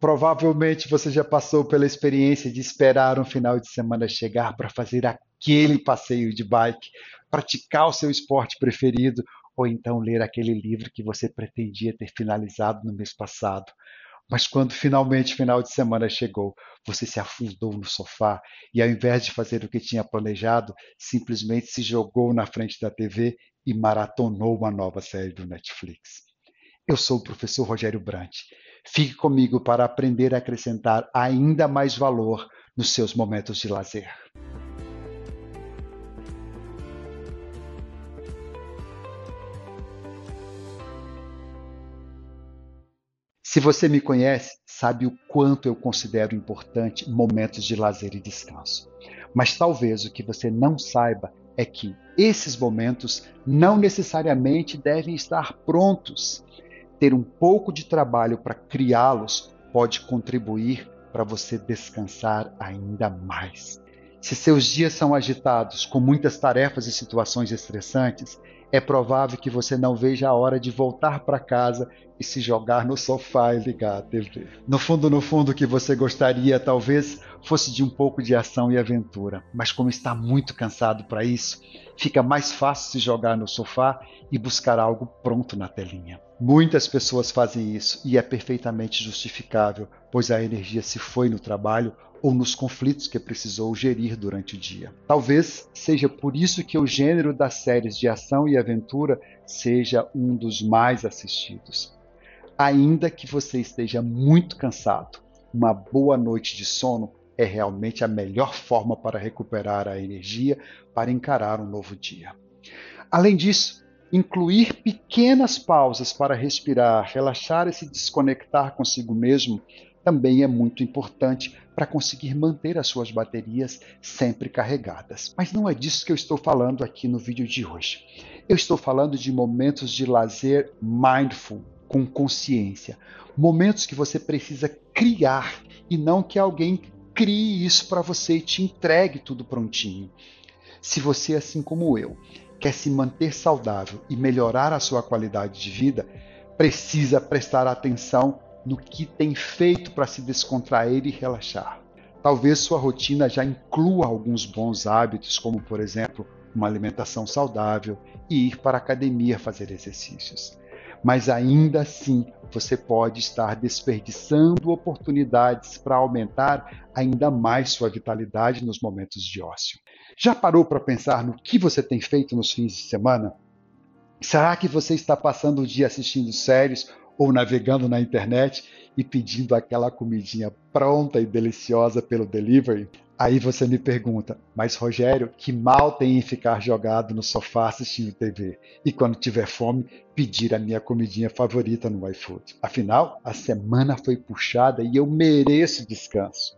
Provavelmente você já passou pela experiência de esperar um final de semana chegar para fazer aquele passeio de bike, praticar o seu esporte preferido ou então ler aquele livro que você pretendia ter finalizado no mês passado. Mas quando finalmente o final de semana chegou, você se afundou no sofá e, ao invés de fazer o que tinha planejado, simplesmente se jogou na frente da TV e maratonou uma nova série do Netflix. Eu sou o professor Rogério Brant. Fique comigo para aprender a acrescentar ainda mais valor nos seus momentos de lazer. Se você me conhece, sabe o quanto eu considero importante momentos de lazer e descanso. Mas talvez o que você não saiba é que esses momentos não necessariamente devem estar prontos. Ter um pouco de trabalho para criá-los pode contribuir para você descansar ainda mais. Se seus dias são agitados, com muitas tarefas e situações estressantes, é provável que você não veja a hora de voltar para casa e se jogar no sofá e ligar a TV. No fundo, no fundo, o que você gostaria talvez fosse de um pouco de ação e aventura, mas como está muito cansado para isso, fica mais fácil se jogar no sofá e buscar algo pronto na telinha. Muitas pessoas fazem isso e é perfeitamente justificável, pois a energia se foi no trabalho ou nos conflitos que precisou gerir durante o dia. Talvez seja por isso que o gênero das séries de ação e aventura seja um dos mais assistidos. Ainda que você esteja muito cansado, uma boa noite de sono é realmente a melhor forma para recuperar a energia para encarar um novo dia. Além disso, incluir pequenas pausas para respirar, relaxar e se desconectar consigo mesmo também é muito importante para conseguir manter as suas baterias sempre carregadas. Mas não é disso que eu estou falando aqui no vídeo de hoje. Eu estou falando de momentos de lazer mindful, com consciência. Momentos que você precisa criar e não que alguém crie isso para você e te entregue tudo prontinho. Se você, assim como eu, quer se manter saudável e melhorar a sua qualidade de vida, precisa prestar atenção no que tem feito para se descontrair e relaxar. Talvez sua rotina já inclua alguns bons hábitos, como por exemplo, uma alimentação saudável e ir para a academia fazer exercícios. Mas ainda assim, você pode estar desperdiçando oportunidades para aumentar ainda mais sua vitalidade nos momentos de ócio. Já parou para pensar no que você tem feito nos fins de semana? Será que você está passando o dia assistindo séries ou navegando na internet e pedindo aquela comidinha pronta e deliciosa pelo delivery, aí você me pergunta, mas Rogério, que mal tem em ficar jogado no sofá assistindo TV e quando tiver fome pedir a minha comidinha favorita no iFood? Afinal, a semana foi puxada e eu mereço descanso.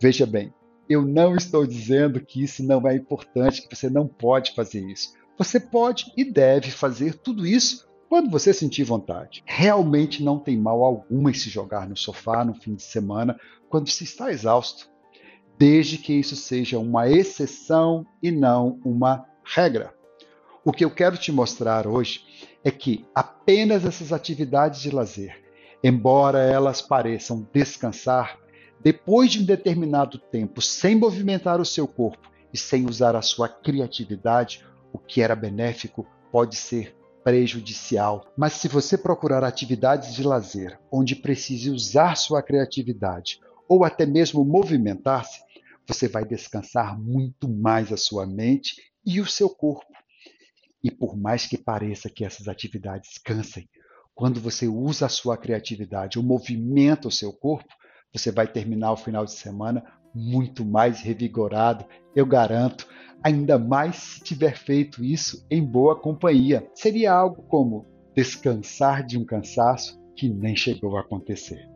Veja bem, eu não estou dizendo que isso não é importante, que você não pode fazer isso. Você pode e deve fazer tudo isso quando você sentir vontade. Realmente não tem mal algum em se jogar no sofá no fim de semana quando se está exausto, desde que isso seja uma exceção e não uma regra. O que eu quero te mostrar hoje é que apenas essas atividades de lazer, embora elas pareçam descansar, depois de um determinado tempo sem movimentar o seu corpo e sem usar a sua criatividade, o que era benéfico pode ser prejudicial. Mas se você procurar atividades de lazer onde precise usar sua criatividade ou até mesmo movimentar-se, você vai descansar muito mais a sua mente e o seu corpo. E por mais que pareça que essas atividades cansem, quando você usa a sua criatividade ou movimenta o seu corpo, você vai terminar o final de semana muito mais revigorado, eu garanto, ainda mais se tiver feito isso em boa companhia. Seria algo como descansar de um cansaço que nem chegou a acontecer.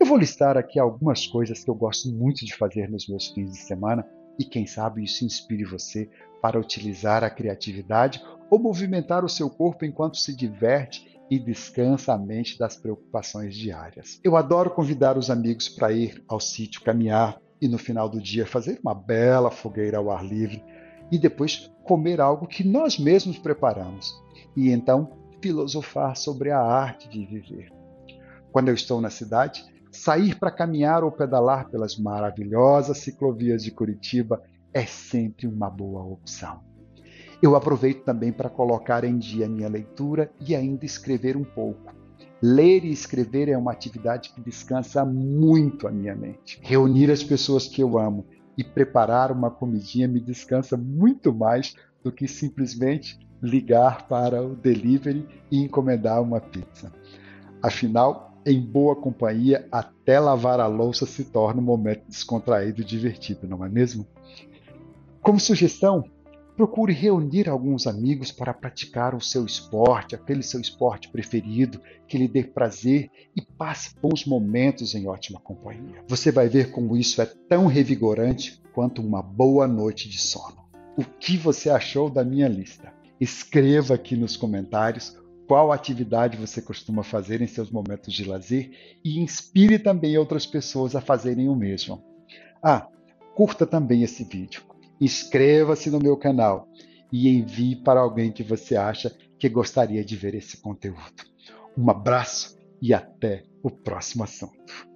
Eu vou listar aqui algumas coisas que eu gosto muito de fazer nos meus fins de semana e quem sabe isso inspire você para utilizar a criatividade ou movimentar o seu corpo enquanto se diverte e descansa a mente das preocupações diárias. Eu adoro convidar os amigos para ir ao sítio caminhar e no final do dia fazer uma bela fogueira ao ar livre e depois comer algo que nós mesmos preparamos e então filosofar sobre a arte de viver. Quando eu estou na cidade, sair para caminhar ou pedalar pelas maravilhosas ciclovias de Curitiba é sempre uma boa opção. Eu aproveito também para colocar em dia minha leitura e ainda escrever um pouco. Ler e escrever é uma atividade que descansa muito a minha mente. Reunir as pessoas que eu amo e preparar uma comidinha me descansa muito mais do que simplesmente ligar para o delivery e encomendar uma pizza. Afinal, em boa companhia, até lavar a louça se torna um momento descontraído e divertido, não é mesmo? Como sugestão, procure reunir alguns amigos para praticar o seu esporte, aquele seu esporte preferido, que lhe dê prazer e passe bons momentos em ótima companhia. Você vai ver como isso é tão revigorante quanto uma boa noite de sono. O que você achou da minha lista? Escreva aqui nos comentários qual atividade você costuma fazer em seus momentos de lazer e inspire também outras pessoas a fazerem o mesmo. Ah, curta também esse vídeo, inscreva-se no meu canal e envie para alguém que você acha que gostaria de ver esse conteúdo. Um abraço e até o próximo assunto.